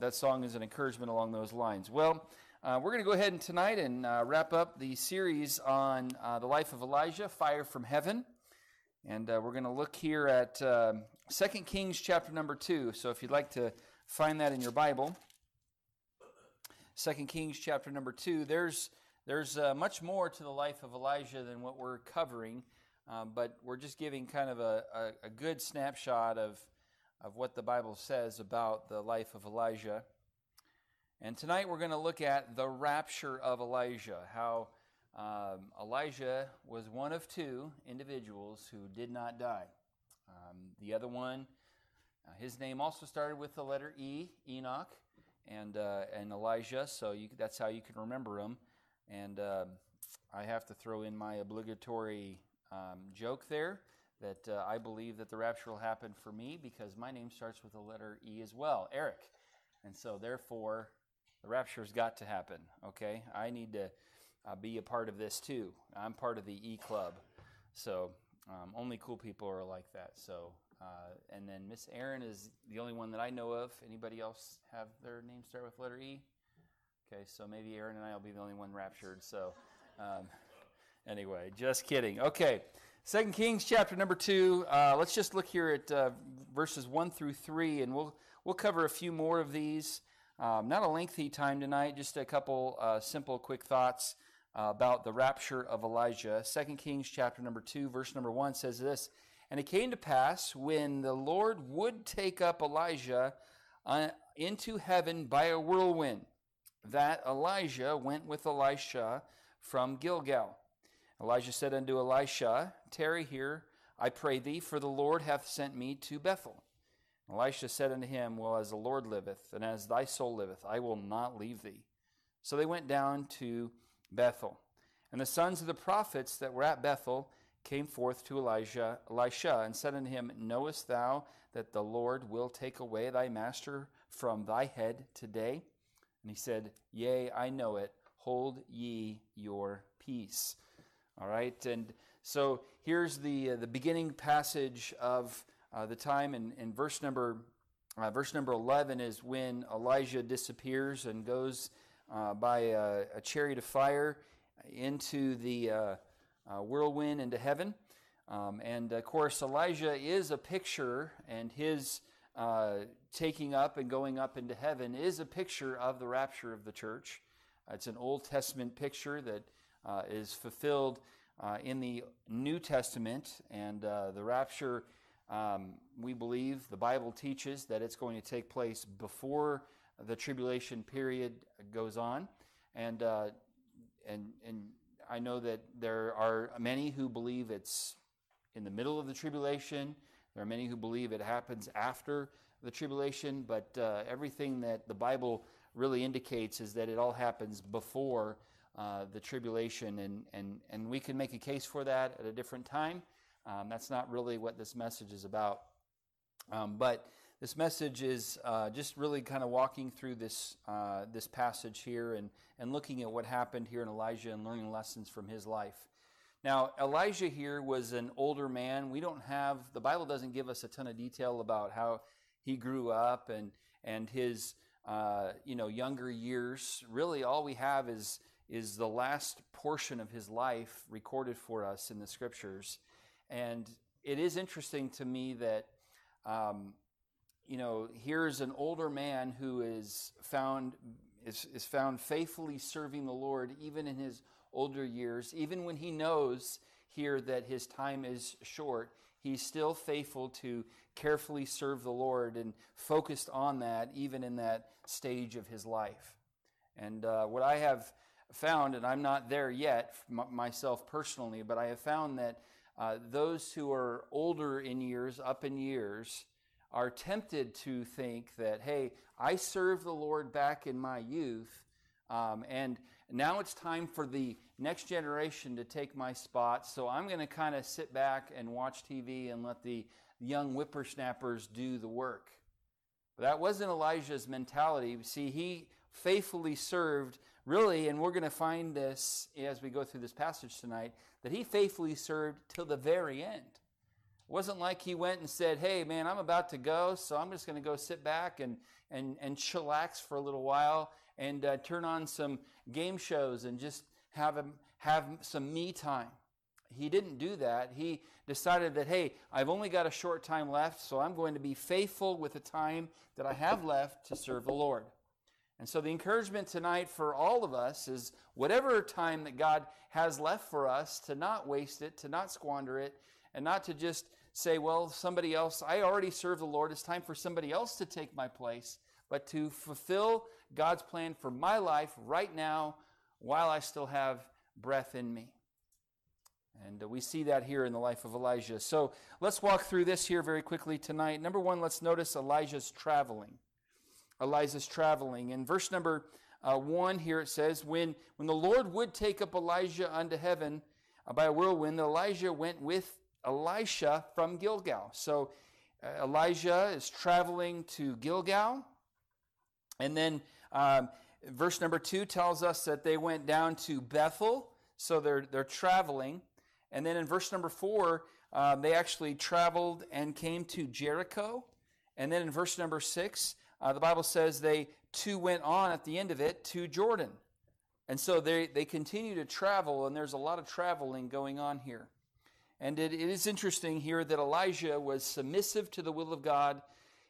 that song is an encouragement along those lines. Well, uh, we're going to go ahead and tonight and uh, wrap up the series on uh, the life of Elijah, Fire from Heaven. And uh, we're going to look here at uh, 2 Kings chapter number 2. So if you'd like to find that in your Bible, 2 Kings chapter number 2, there's, there's uh, much more to the life of Elijah than what we're covering, but we're just giving kind of a, a, a good snapshot of, of what the Bible says about the life of Elijah. And tonight we're going to look at the rapture of Elijah, how um, Elijah was one of two individuals who did not die. Um, the other one, uh, his name also started with the letter E, Enoch, and, uh, and Elijah, so you, that's how you can remember them. And uh, I have to throw in my obligatory um, joke there that uh, I believe that the rapture will happen for me because my name starts with the letter E as well, Eric. And so, therefore, the rapture's got to happen, okay? I need to uh, be a part of this too. I'm part of the E Club. So um, only cool people are like that. So, uh, and then Miss Erin is the only one that I know of. Anybody else have their name start with letter E? Okay, so maybe Erin and I will be the only one raptured. So, um, anyway, just kidding. Okay, Second Kings chapter number two. Uh, let's just look here at uh, verses one through three, and we'll we'll cover a few more of these. Um, not a lengthy time tonight, just a couple uh, simple, quick thoughts uh, about the rapture of Elijah. 2 Kings chapter number 2, verse number 1 says this And it came to pass when the Lord would take up Elijah uh, into heaven by a whirlwind, that Elijah went with Elisha from Gilgal. Elijah said unto Elisha, Tarry here, I pray thee, for the Lord hath sent me to Bethel. Elisha said unto him, Well, as the Lord liveth, and as thy soul liveth, I will not leave thee. So they went down to Bethel. And the sons of the prophets that were at Bethel came forth to Elijah, Elisha, and said unto him, Knowest thou that the Lord will take away thy master from thy head today? And he said, Yea, I know it. Hold ye your peace. All right, and so here's the uh, the beginning passage of uh, the time. In, in verse number uh, verse number 11 is when elijah disappears and goes uh, by a, a, chariot of fire into the uh, uh, whirlwind into heaven. Um, and of course elijah is a picture and his taking up and going up into heaven is a picture of the rapture of the church. It's an old testament picture that is fulfilled in the new testament. And the rapture um, we believe the Bible teaches that it's going to take place before the tribulation period goes on, and uh, and and I know that there are many who believe it's in the middle of the tribulation. There are many who believe it happens after the tribulation, but uh, everything that the Bible really indicates is that it all happens before uh, the tribulation, and, and, and we can make a case for that at a different time. Um, that's not really what this message is about. Um, but this message is uh, just really kind of walking through this uh, this passage here and and looking at what happened here in Elijah and learning lessons from his life. Now Elijah here was an older man. We don't have the Bible doesn't give us a ton of detail about how he grew up and and his uh, you know younger years. Really, all we have is is the last portion of his life recorded for us in the scriptures. And it is interesting to me that, um, you know, here's an older man who is found is, is found faithfully serving the Lord even in his older years, even when he knows here that his time is short. He's still faithful to carefully serve the Lord and focused on that even in that stage of his life. And uh, what I have found, and I'm not there yet myself personally, but I have found that uh, those who are older in years, up in years, are tempted to think that, hey, I served the Lord back in my youth, um, and now it's time for the next generation to take my spot, so I'm going to kind of sit back and watch TV and let the young whippersnappers do the work. But that wasn't Elijah's mentality. See, he faithfully served, really, and we're going to find this as we go through this passage tonight, that he faithfully served till the very end. It wasn't like he went and said, Hey, man, I'm about to go, so I'm just going to go sit back and, and, and chillax for a little while and uh, turn on some game shows and just have, him, have some me time. He didn't do that. He decided that, hey, I've only got a short time left, so I'm going to be faithful with the time that I have left to serve the Lord. And so the encouragement tonight for all of us is whatever time that God has left for us, to not waste it, to not squander it, and not to just say, well, somebody else, I already serve the Lord, it's time for somebody else to take my place, but to fulfill God's plan for my life right now while I still have breath in me. And uh, we see that here in the life of Elijah. So let's walk through this here very quickly tonight. Number one, let's notice Elijah's traveling. Elijah's traveling. In verse number uh, one here it says, when, when the Lord would take up Elijah unto heaven uh, by a whirlwind, Elijah went with Elisha from Gilgal. So uh, Elijah is traveling to Gilgal. And then um, verse number two tells us that they went down to Bethel. So they're, they're traveling. And then in verse number four, uh, they actually traveled and came to Jericho. And then in verse number six, uh, the Bible says they two went on at the end of it to Jordan. And so they, they continue to travel, and there's a lot of traveling going on here. And it, it is interesting here that Elijah was submissive to the will of God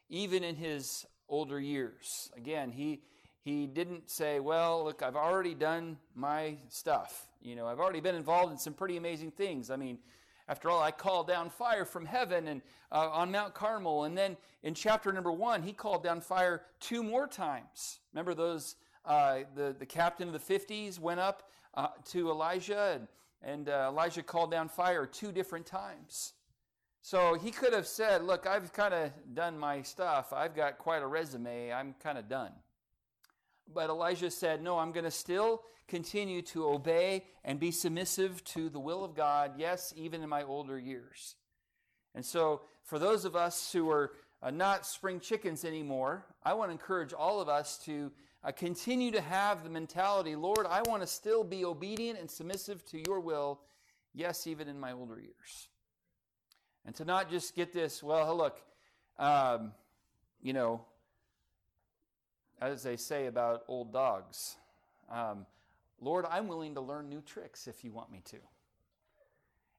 even in his older years. Again, he, he didn't say, Well, look, I've already done my stuff. You know, I've already been involved in some pretty amazing things. I mean, after all, I called down fire from heaven and uh, on Mount Carmel, and then in chapter number one, he called down fire two more times. Remember those? Uh, the the captain of the fifties went up uh, to Elijah, and and uh, Elijah called down fire two different times. So he could have said, "Look, I've kind of done my stuff. I've got quite a resume. I'm kind of done." But Elijah said, No, I'm going to still continue to obey and be submissive to the will of God, yes, even in my older years. And so, for those of us who are uh, not spring chickens anymore, I want to encourage all of us to uh, continue to have the mentality Lord, I want to still be obedient and submissive to your will, yes, even in my older years. And to not just get this, well, look, um, you know, as they say about old dogs, um, Lord, I'm willing to learn new tricks if you want me to.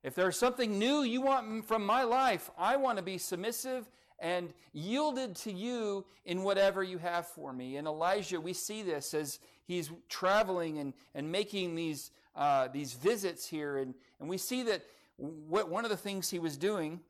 If there's something new you want from my life, I want to be submissive and yielded to you in whatever you have for me. And Elijah, we see this as he's traveling and, and making these, uh, these visits here. And, and we see that what, one of the things he was doing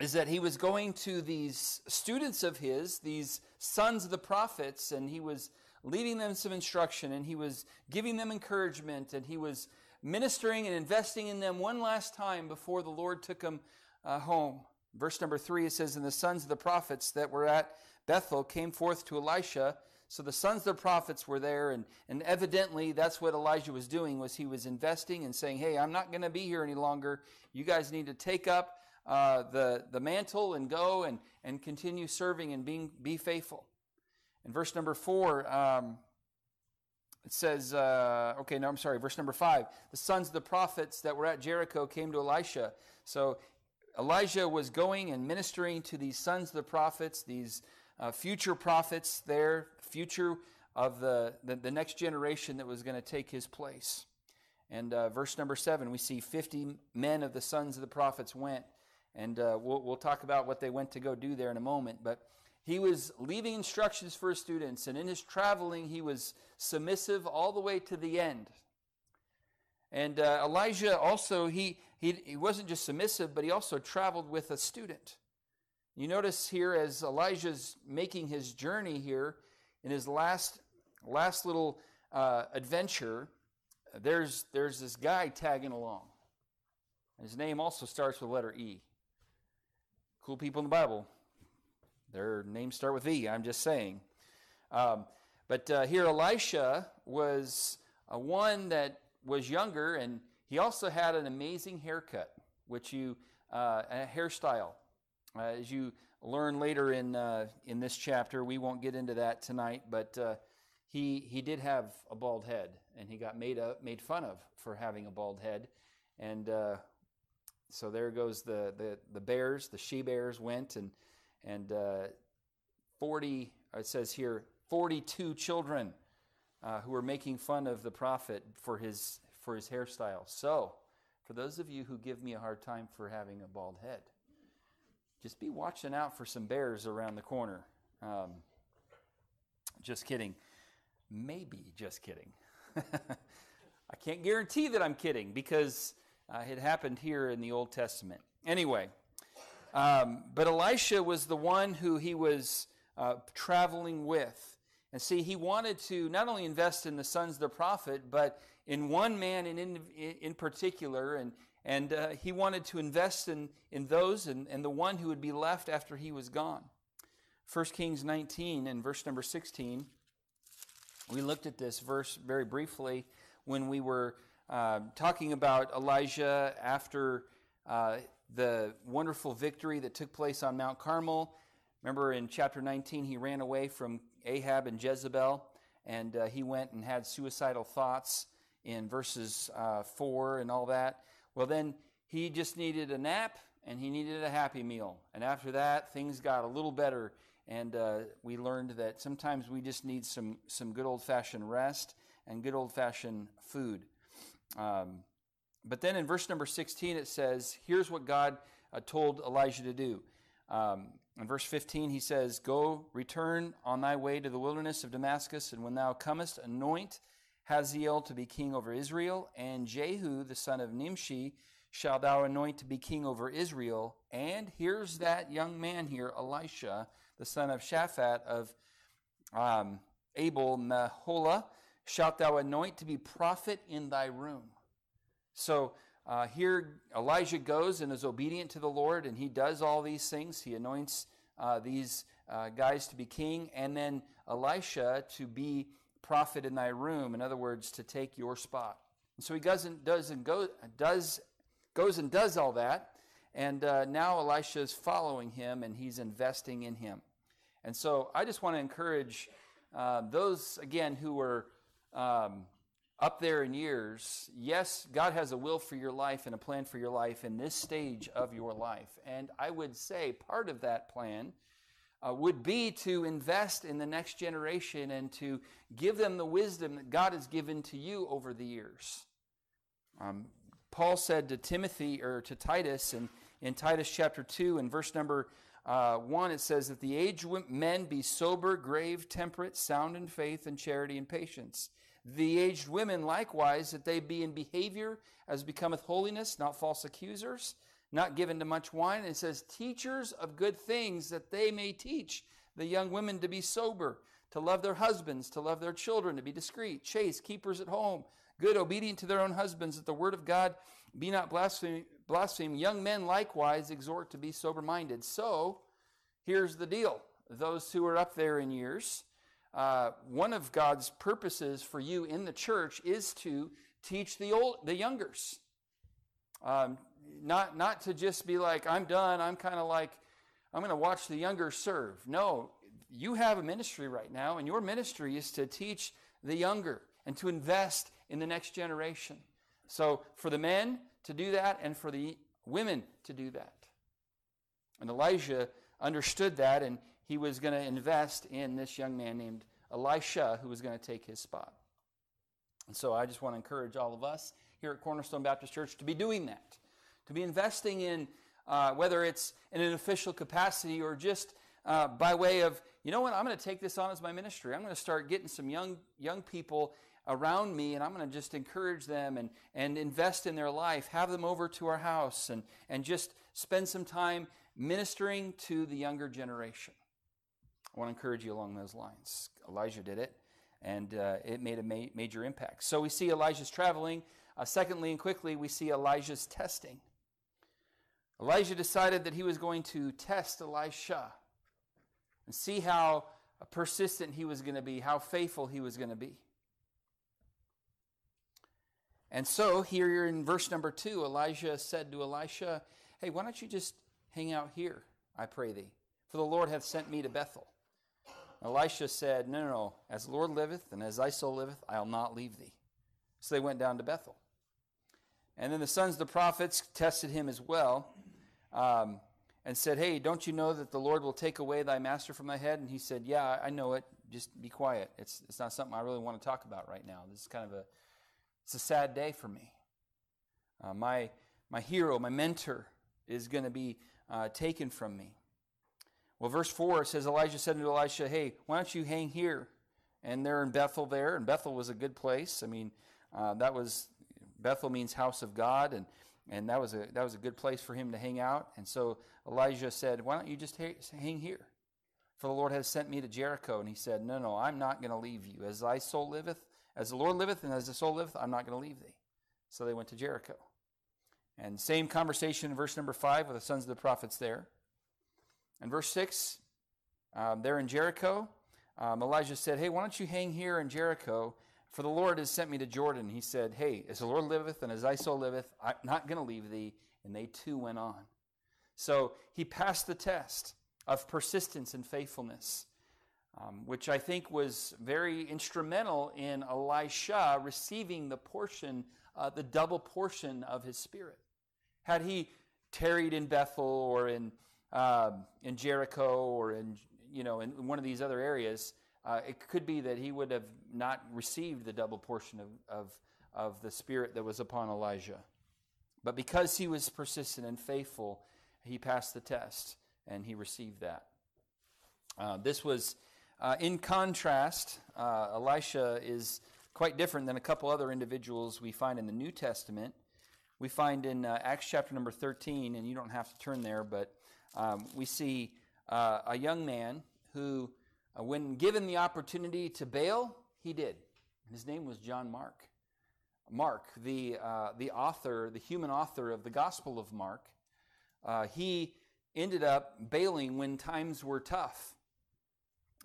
is that he was going to these students of his, these sons of the prophets, and he was leaving them some instruction, and he was giving them encouragement, and he was ministering and investing in them one last time before the Lord took them uh, home. Verse number three, it says, And the sons of the prophets that were at Bethel came forth to Elisha. So the sons of the prophets were there, and, and evidently that's what Elijah was doing, was he was investing and saying, Hey, I'm not going to be here any longer. You guys need to take up uh, the, the mantle and go and, and continue serving and being, be faithful. In verse number four, um, it says, uh, okay, no, I'm sorry, verse number five. The sons of the prophets that were at Jericho came to Elisha. So Elijah was going and ministering to these sons of the prophets, these uh, future prophets there, future of the, the, the, next generation that was going to take his place. And uh, verse number seven, we see 50 men of the sons of the prophets went and uh, we'll, we'll talk about what they went to go do there in a moment. But he was leaving instructions for his students, and in his traveling, he was submissive all the way to the end. And uh, Elijah also, he, he, he wasn't just submissive, but he also traveled with a student. You notice here as Elijah's making his journey here in his last, last little uh, adventure, there's, there's this guy tagging along. His name also starts with letter E cool people in the Bible. Their names start with V, I'm just saying. Um, but uh, here, Elisha was uh, one that was younger, and he also had an amazing haircut, which you, uh, a hairstyle. Uh, as you learn later in, uh, in this chapter, we won't get into that tonight, but uh, he, he did have a bald head, and he got made, up, made fun of for having a bald head. And so there goes the, the, the bears, the she bears went, and, and uh, 40, it says here, 42 children uh, who were making fun of the prophet for his, for his hairstyle. So, for those of you who give me a hard time for having a bald head, just be watching out for some bears around the corner. Um, just kidding. Maybe just kidding. I can't guarantee that I'm kidding because uh, it happened here in the Old Testament. Anyway, um, but Elisha was the one who he was uh, traveling with. And see, he wanted to not only invest in the sons of the prophet, but in one man in, in, in particular. And, and uh, he wanted to invest in, in those and, and the one who would be left after he was gone. 1 Kings 19 and verse number 16. We looked at this verse very briefly when we were uh, talking about Elijah after uh, the wonderful victory that took place on Mount Carmel. Remember in chapter 19, he ran away from Ahab and Jezebel, and uh, he went and had suicidal thoughts in verses uh, 4 and all that. Well, then he just needed a nap and he needed a happy meal. And after that, things got a little better, and uh, we learned that sometimes we just need some, some good old fashioned rest and good old fashioned food. Um, but then in verse number 16, it says, Here's what God uh, told Elijah to do. Um, in verse 15, he says, Go, return on thy way to the wilderness of Damascus, and when thou comest, anoint Hazael to be king over Israel, and Jehu, the son of Nimshi, shall thou anoint to be king over Israel. And here's that young man here, Elisha, the son of Shaphat of um, Abel Meholah, shalt thou anoint to be prophet in thy room. So uh, here Elijah goes and is obedient to the Lord, and he does all these things. He anoints uh, these uh, guys to be king, and then Elisha to be prophet in thy room. In other words, to take your spot. And so he goes and does and go, does goes and does all that, and uh, now Elisha is following him, and he's investing in him. And so I just want to encourage uh, those again who are um, up there in years, yes, God has a will for your life and a plan for your life in this stage of your life. And I would say part of that plan uh, would be to invest in the next generation and to give them the wisdom that God has given to you over the years. Um, Paul said to Timothy or to Titus in, in Titus chapter 2 and verse number uh, 1, it says that the aged men be sober, grave, temperate, sound in faith and charity and patience the aged women likewise, that they be in behavior as becometh holiness, not false accusers, not given to much wine. And it says, teachers of good things, that they may teach the young women to be sober, to love their husbands, to love their children, to be discreet, chaste, keepers at home, good, obedient to their own husbands, that the word of God be not blasphemed. Blaspheme. Young men likewise exhort to be sober minded. So here's the deal those who are up there in years, uh, one of God's purposes for you in the church is to teach the old, the youngers. Um, not, not to just be like, I'm done, I'm kind of like, I'm going to watch the younger serve. No, you have a ministry right now, and your ministry is to teach the younger and to invest in the next generation. So, for the men to do that, and for the women to do that. And Elijah understood that, and he was going to invest in this young man named Elisha, who was going to take his spot. And so I just want to encourage all of us here at Cornerstone Baptist Church to be doing that, to be investing in uh, whether it's in an official capacity or just uh, by way of, you know what, I'm going to take this on as my ministry. I'm going to start getting some young, young people around me and I'm going to just encourage them and, and invest in their life, have them over to our house and, and just spend some time ministering to the younger generation. I want to encourage you along those lines. Elijah did it, and uh, it made a ma- major impact. So we see Elijah's traveling. Uh, secondly, and quickly, we see Elijah's testing. Elijah decided that he was going to test Elisha and see how persistent he was going to be, how faithful he was going to be. And so, here in verse number two, Elijah said to Elisha, Hey, why don't you just hang out here, I pray thee? For the Lord hath sent me to Bethel. Elisha said, No, no, no. As the Lord liveth, and as thy soul liveth, I'll not leave thee. So they went down to Bethel. And then the sons of the prophets tested him as well um, and said, Hey, don't you know that the Lord will take away thy master from thy head? And he said, Yeah, I know it. Just be quiet. It's, it's not something I really want to talk about right now. This is kind of a, it's a sad day for me. Uh, my, my hero, my mentor, is going to be uh, taken from me. Well, verse 4 says, Elijah said to Elisha, Hey, why don't you hang here? And they're in Bethel there, and Bethel was a good place. I mean, uh, that was, Bethel means house of God, and, and that, was a, that was a good place for him to hang out. And so Elijah said, Why don't you just hang here? For the Lord has sent me to Jericho. And he said, No, no, I'm not going to leave you. As thy soul liveth, as the Lord liveth, and as the soul liveth, I'm not going to leave thee. So they went to Jericho. And same conversation in verse number 5 with the sons of the prophets there. In verse 6, um, they're in Jericho. Um, Elijah said, Hey, why don't you hang here in Jericho? For the Lord has sent me to Jordan. He said, Hey, as the Lord liveth and as thy soul liveth, I'm not going to leave thee. And they too went on. So he passed the test of persistence and faithfulness, um, which I think was very instrumental in Elisha receiving the portion, uh, the double portion of his spirit. Had he tarried in Bethel or in um, in Jericho or in you know in one of these other areas, uh, it could be that he would have not received the double portion of, of, of the spirit that was upon Elijah. But because he was persistent and faithful, he passed the test and he received that. Uh, this was uh, in contrast, uh, Elisha is quite different than a couple other individuals we find in the New Testament. We find in uh, Acts chapter number 13, and you don't have to turn there, but um, we see uh, a young man who, uh, when given the opportunity to bail, he did. His name was John Mark. Mark, the, uh, the author, the human author of the Gospel of Mark, uh, he ended up bailing when times were tough.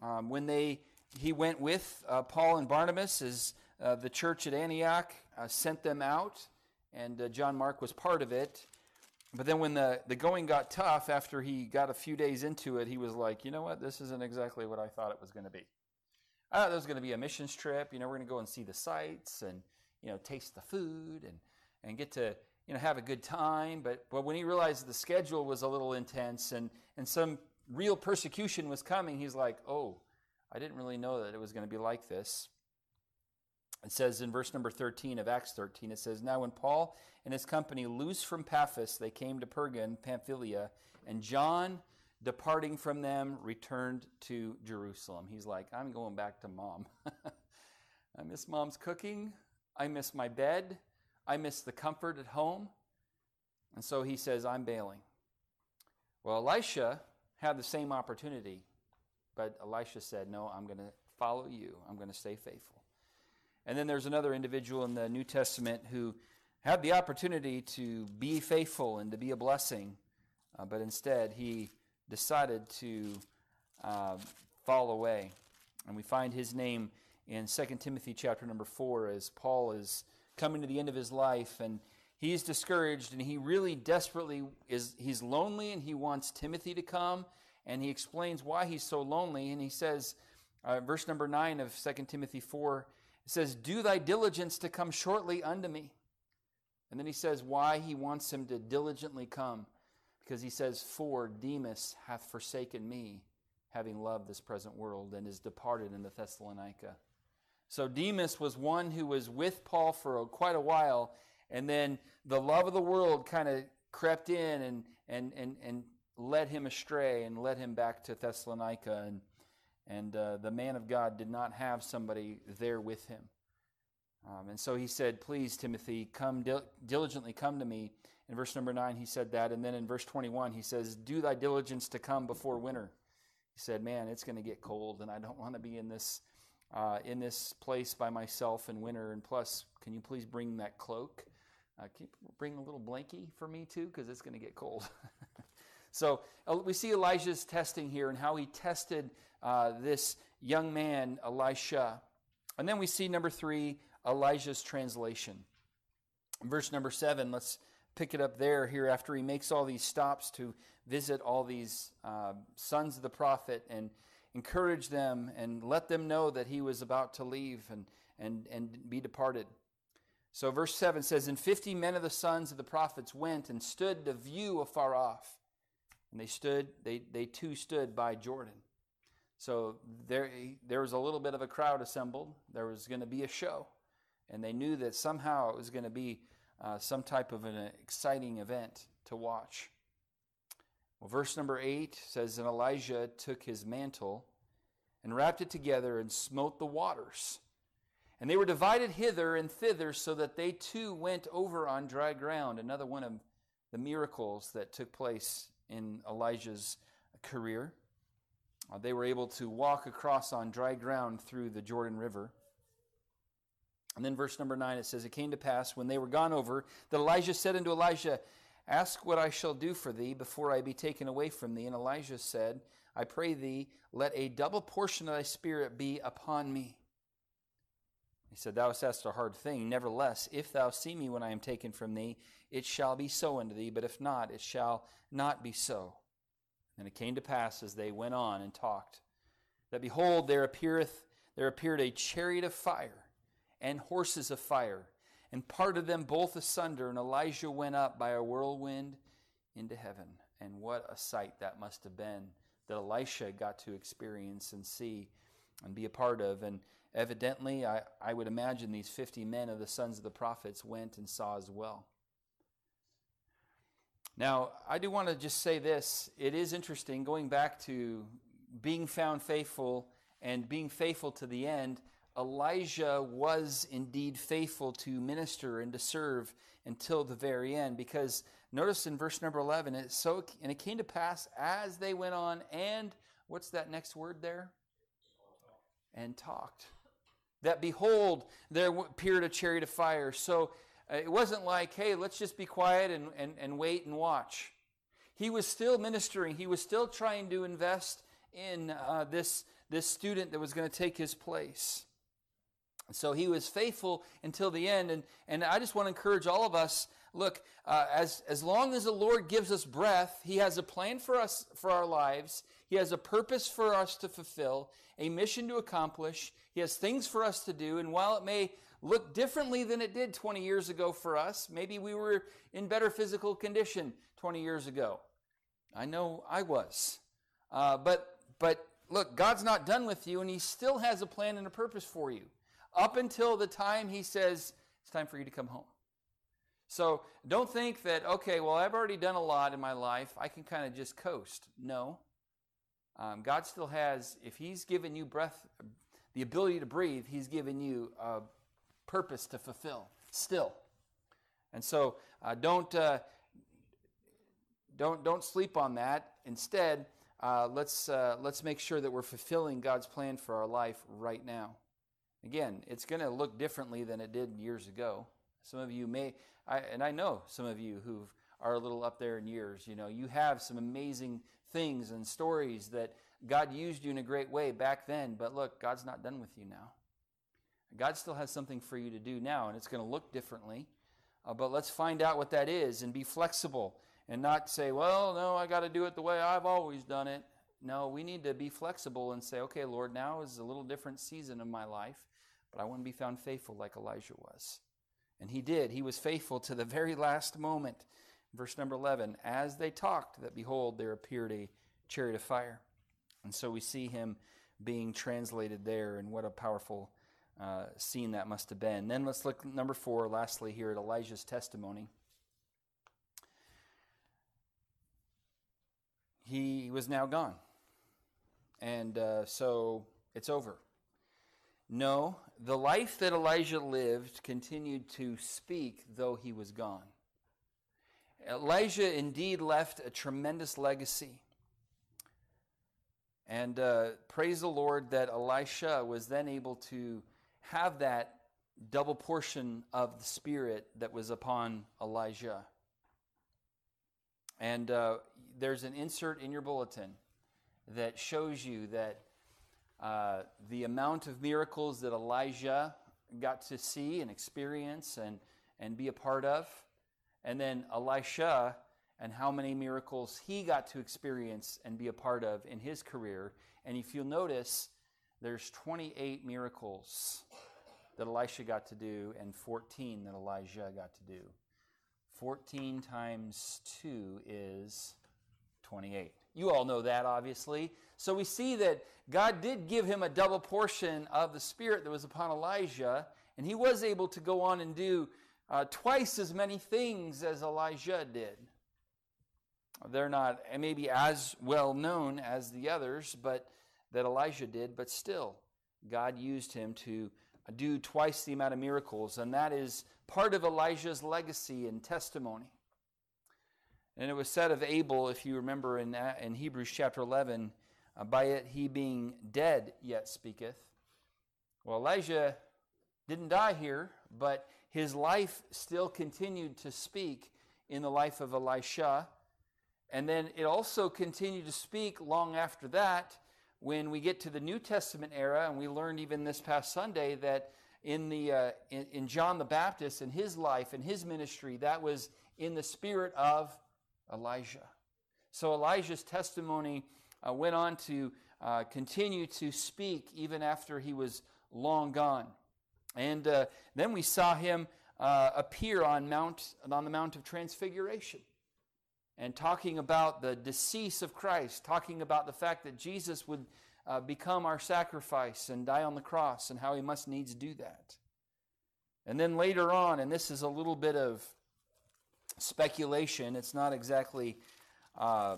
Um, when they, he went with uh, Paul and Barnabas as uh, the church at Antioch sent them out, and John Mark was part of it. But then when the, the going got tough, after he got a few days into it, he was like, you know what? This isn't exactly what I thought it was going to be. I thought it was going to be a missions trip. You know, we're going to go and see the sights and, you know, taste the food and, and get to, you know, have a good time. But, but when he realized the schedule was a little intense and, and some real persecution was coming, he's like, oh, I didn't really know that it was going to be like this. It says in verse number 13 of Acts 13, it says, Now when Paul and his company loose from Paphos, they came to Perga in Pamphylia, and John, departing from them, returned to Jerusalem. He's like, I'm going back to mom. I miss mom's cooking. I miss my bed. I miss the comfort at home. And so he says, I'm bailing. Well, Elisha had the same opportunity, but Elisha said, No, I'm going to follow you. I'm going to stay faithful. And then there's another individual in the New Testament who had the opportunity to be faithful and to be a blessing, uh, but instead he decided to uh, fall away. And we find his name in 2 Timothy chapter number 4 as Paul is coming to the end of his life and he's discouraged and he really desperately is he's lonely and he wants Timothy to come and he explains why he's so lonely and he says uh, verse number 9 of 2 Timothy 4 it says, Do thy diligence to come shortly unto me. And then he says why he wants him to diligently come. Because he says, For Demas hath forsaken me, having loved this present world, and is departed into Thessalonica. So Demas was one who was with Paul for quite a while, and then the love of the world kind of crept in and, and, and, and led him astray and led him back to Thessalonica. And and uh, the man of God did not have somebody there with him. Um, and so he said, Please, Timothy, come dil- diligently come to me. In verse number 9, he said that. And then in verse 21, he says, Do thy diligence to come before winter. He said, Man, it's going to get cold, and I don't want to be in this, uh, in this place by myself in winter. And plus, can you please bring that cloak? Uh, can you bring a little blankie for me too? Because it's going to get cold. so uh, we see Elijah's testing here and how he tested uh, this young man, Elisha. And then we see number three, Elijah's translation. Verse number seven, let's pick it up there here after he makes all these stops to visit all these uh, sons of the prophet and encourage them and let them know that he was about to leave and, and, and be departed. So, verse 7 says, And fifty men of the sons of the prophets went and stood to view afar off. And they stood, they, they too stood by Jordan. So there, there was a little bit of a crowd assembled. There was going to be a show. And they knew that somehow it was going to be uh, some type of an exciting event to watch. Well, verse number 8 says, And Elijah took his mantle and wrapped it together and smote the waters. And they were divided hither and thither so that they too went over on dry ground. Another one of the miracles that took place in Elijah's career. Uh, they were able to walk across on dry ground through the Jordan River. And then, verse number 9, it says, It came to pass when they were gone over that Elijah said unto Elisha, Ask what I shall do for thee before I be taken away from thee. And Elijah said, I pray thee, let a double portion of thy spirit be upon me. He said, Thou hast asked a hard thing. Nevertheless, if thou see me when I am taken from thee, it shall be so unto thee. But if not, it shall not be so. And it came to pass as they went on and talked, that behold, there appeareth there appeared a chariot of fire and horses of fire, and parted them both asunder, and Elijah went up by a whirlwind into heaven. And what a sight that must have been that Elisha got to experience and see and be a part of. And evidently, I, I would imagine these 50 men of the sons of the prophets went and saw as well. Now, I do want to just say this. It is interesting, going back to being found faithful and being faithful to the end, Elijah was indeed faithful to minister and to serve until the very end. Because notice in verse number 11, it so and it came to pass as they went on, and what's that next word there? And talked. That behold, there appeared a chariot of fire. So it wasn't like, hey, let's just be quiet and, and, and wait and watch. He was still ministering. He was still trying to invest in uh, this, this student that was going to take his place. So he was faithful until the end. And, and I just want to encourage all of us look, uh, as, as long as the Lord gives us breath, He has a plan for us, for our lives. He has a purpose for us to fulfill, a mission to accomplish. He has things for us to do. And while it may look differently than it did 20 years ago for us. Maybe we were in better physical condition 20 years ago. I know I was. Uh, but, but look, God's not done with you, and He still has a plan and a purpose for you up until the time He says, it's time for you to come home. So don't think that, okay, well, I've already done a lot in my life. I can kind of just coast. No. Um, God still has, if He's given you breath, the ability to breathe, He's given you a purpose to fulfill still. And so uh, don't, uh, don't, don't sleep on that. Instead, uh, let's, uh, let's make sure that we're fulfilling God's plan for our life right now. Again, it's going to look differently than it did years ago. Some of you may, I, and I know some of you who are a little up there in years, you know, you have some amazing things and stories that God used you in a great way back then, but look, God's not done with you now. God still has something for you to do now, and it's going to look differently. Uh, but let's find out what that is and be flexible and not say, well, no, I got to do it the way I've always done it. No, we need to be flexible and say, okay, Lord, now is a little different season of my life, but I want to be found faithful like Elijah was. And he did. He was faithful to the very last moment. Verse number 11 As they talked, that behold, there appeared a chariot of fire. And so we see him being translated there, and what a powerful uh, scene that must have been. Then let's look number four, lastly, here at Elijah's testimony. He was now gone. And uh, so it's over. No, the life that Elijah lived continued to speak though he was gone. Elijah indeed left a tremendous legacy. And uh, praise the Lord that Elisha was then able to have that double portion of the Spirit that was upon Elijah. And uh, there's an insert in your bulletin that shows you that uh, the amount of miracles that Elijah got to see and experience and, and be a part of, and then Elisha and how many miracles he got to experience and be a part of in his career. And if you'll notice, there's 28 miracles that Elisha got to do and 14 that Elijah got to do. 14 times 2 is 28. You all know that, obviously. So we see that God did give him a double portion of the Spirit that was upon Elijah, and he was able to go on and do uh, twice as many things as Elijah did. They're not maybe as well known as the others, but that Elijah did, but still, God used him to do twice the amount of miracles, and that is part of Elijah's legacy and testimony. And it was said of Abel, if you remember in, in Hebrews chapter 11, uh, by it he being dead yet speaketh. Well, Elijah didn't die here, but his life still continued to speak in the life of Elisha. And then it also continued to speak long after that when we get to the New Testament era, and we learned even this past Sunday that in, the, uh, in, in John the Baptist and his life and his ministry, that was in the spirit of Elijah. So Elijah's testimony uh, went on to uh, continue to speak even after he was long gone. And uh, then we saw him uh, appear on, Mount, on the Mount of Transfiguration and talking about the decease of Christ, talking about the fact that Jesus would uh, become our sacrifice and die on the cross and how he must needs do that. And then later on, and this is a little bit of speculation, it's not exactly um,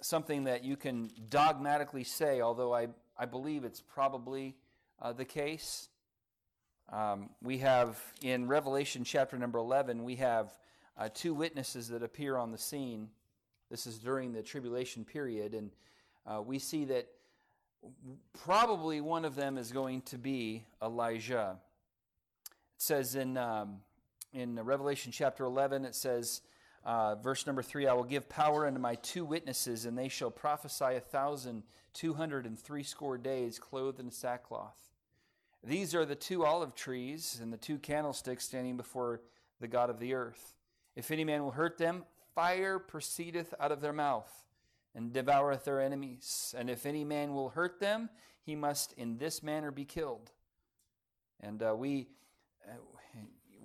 something that you can dogmatically say, although I, I believe it's probably uh, the case. Um, we have in Revelation chapter number 11, we have uh, two witnesses that appear on the scene. This is during the tribulation period, and uh, we see that probably one of them is going to be Elijah. It says in, um, in Revelation chapter 11, it says, uh, verse number three, I will give power unto my two witnesses, and they shall prophesy a thousand two hundred and threescore days, clothed in sackcloth. These are the two olive trees and the two candlesticks standing before the God of the earth. If any man will hurt them, fire proceedeth out of their mouth and devoureth their enemies. And if any man will hurt them, he must in this manner be killed. And uh, we, uh,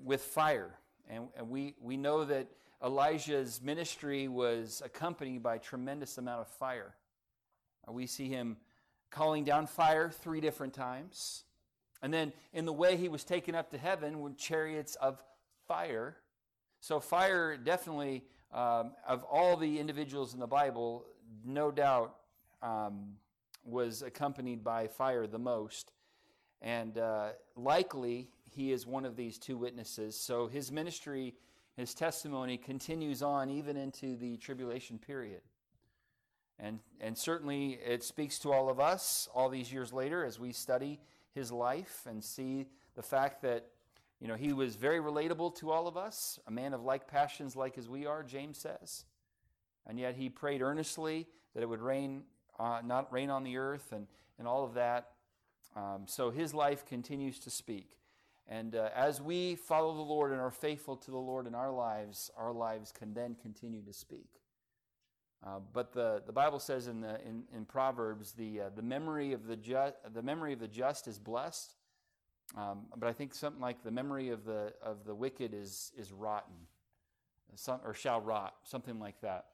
with fire, and, and we, we know that Elijah's ministry was accompanied by a tremendous amount of fire. Uh, we see him calling down fire three different times. And then in the way he was taken up to heaven were chariots of fire so, fire definitely, um, of all the individuals in the Bible, no doubt um, was accompanied by fire the most. And uh, likely he is one of these two witnesses. So, his ministry, his testimony continues on even into the tribulation period. And, and certainly it speaks to all of us all these years later as we study his life and see the fact that you know, he was very relatable to all of us, a man of like passions, like as we are, James says. And yet he prayed earnestly that it would rain, uh, not rain on the earth and, and all of that. Um, so his life continues to speak. And uh, as we follow the Lord and are faithful to the Lord in our lives, our lives can then continue to speak. Uh, but the, the Bible says in, the, in, in Proverbs, the, uh, the, memory of the, ju- the memory of the just is blessed, um, but I think something like the memory of the of the wicked is is rotten, some, or shall rot, something like that.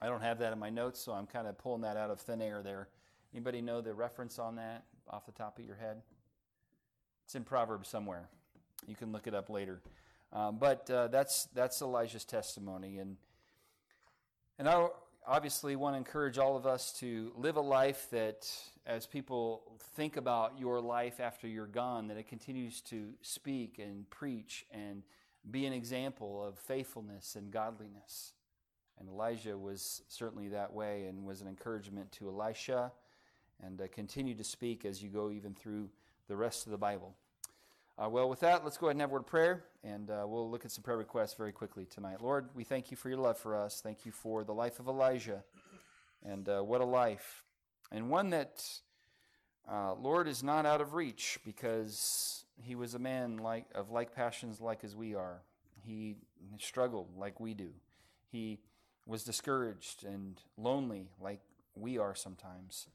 I don't have that in my notes, so I'm kind of pulling that out of thin air there. Anybody know the reference on that off the top of your head? It's in Proverbs somewhere. You can look it up later. Um, but uh, that's that's Elijah's testimony, and and I obviously want to encourage all of us to live a life that as people think about your life after you're gone, that it continues to speak and preach and be an example of faithfulness and godliness. And Elijah was certainly that way and was an encouragement to Elisha and uh, continue to speak as you go even through the rest of the Bible. Uh, well, with that, let's go ahead and have a word of prayer, and uh, we'll look at some prayer requests very quickly tonight. Lord, we thank you for your love for us. Thank you for the life of Elijah, and uh, what a life and one that, uh, Lord, is not out of reach because he was a man like of like passions like as we are. He struggled like we do. He was discouraged and lonely like we are sometimes.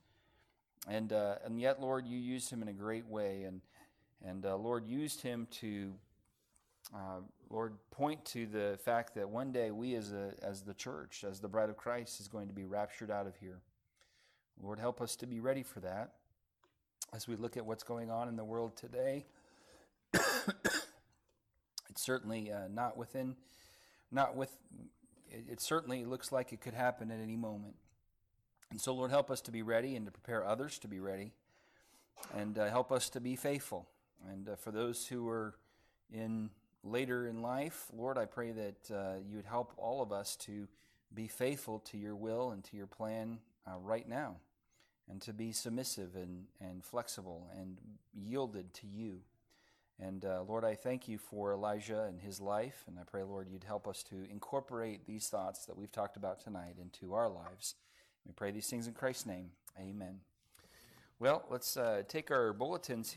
And uh, and yet, Lord, you used him in a great way. And And uh, Lord used him to, uh, Lord, point to the fact that one day we as, a, as the church, as the bride of Christ, is going to be raptured out of here. Lord, help us to be ready for that as we look at what's going on in the world today. it's certainly uh, not within, not with, it, it certainly looks like it could happen at any moment. And so, Lord, help us to be ready and to prepare others to be ready and uh, help us to be faithful. And uh, for those who are in later in life, Lord, I pray that uh, you would help all of us to be faithful to your will and to your plan uh, right now and to be submissive and, and flexible and yielded to you. And uh, Lord, I thank you for Elijah and his life, and I pray, Lord, you'd help us to incorporate these thoughts that we've talked about tonight into our lives. We pray these things in Christ's name. Amen. Well, let's uh, take our bulletins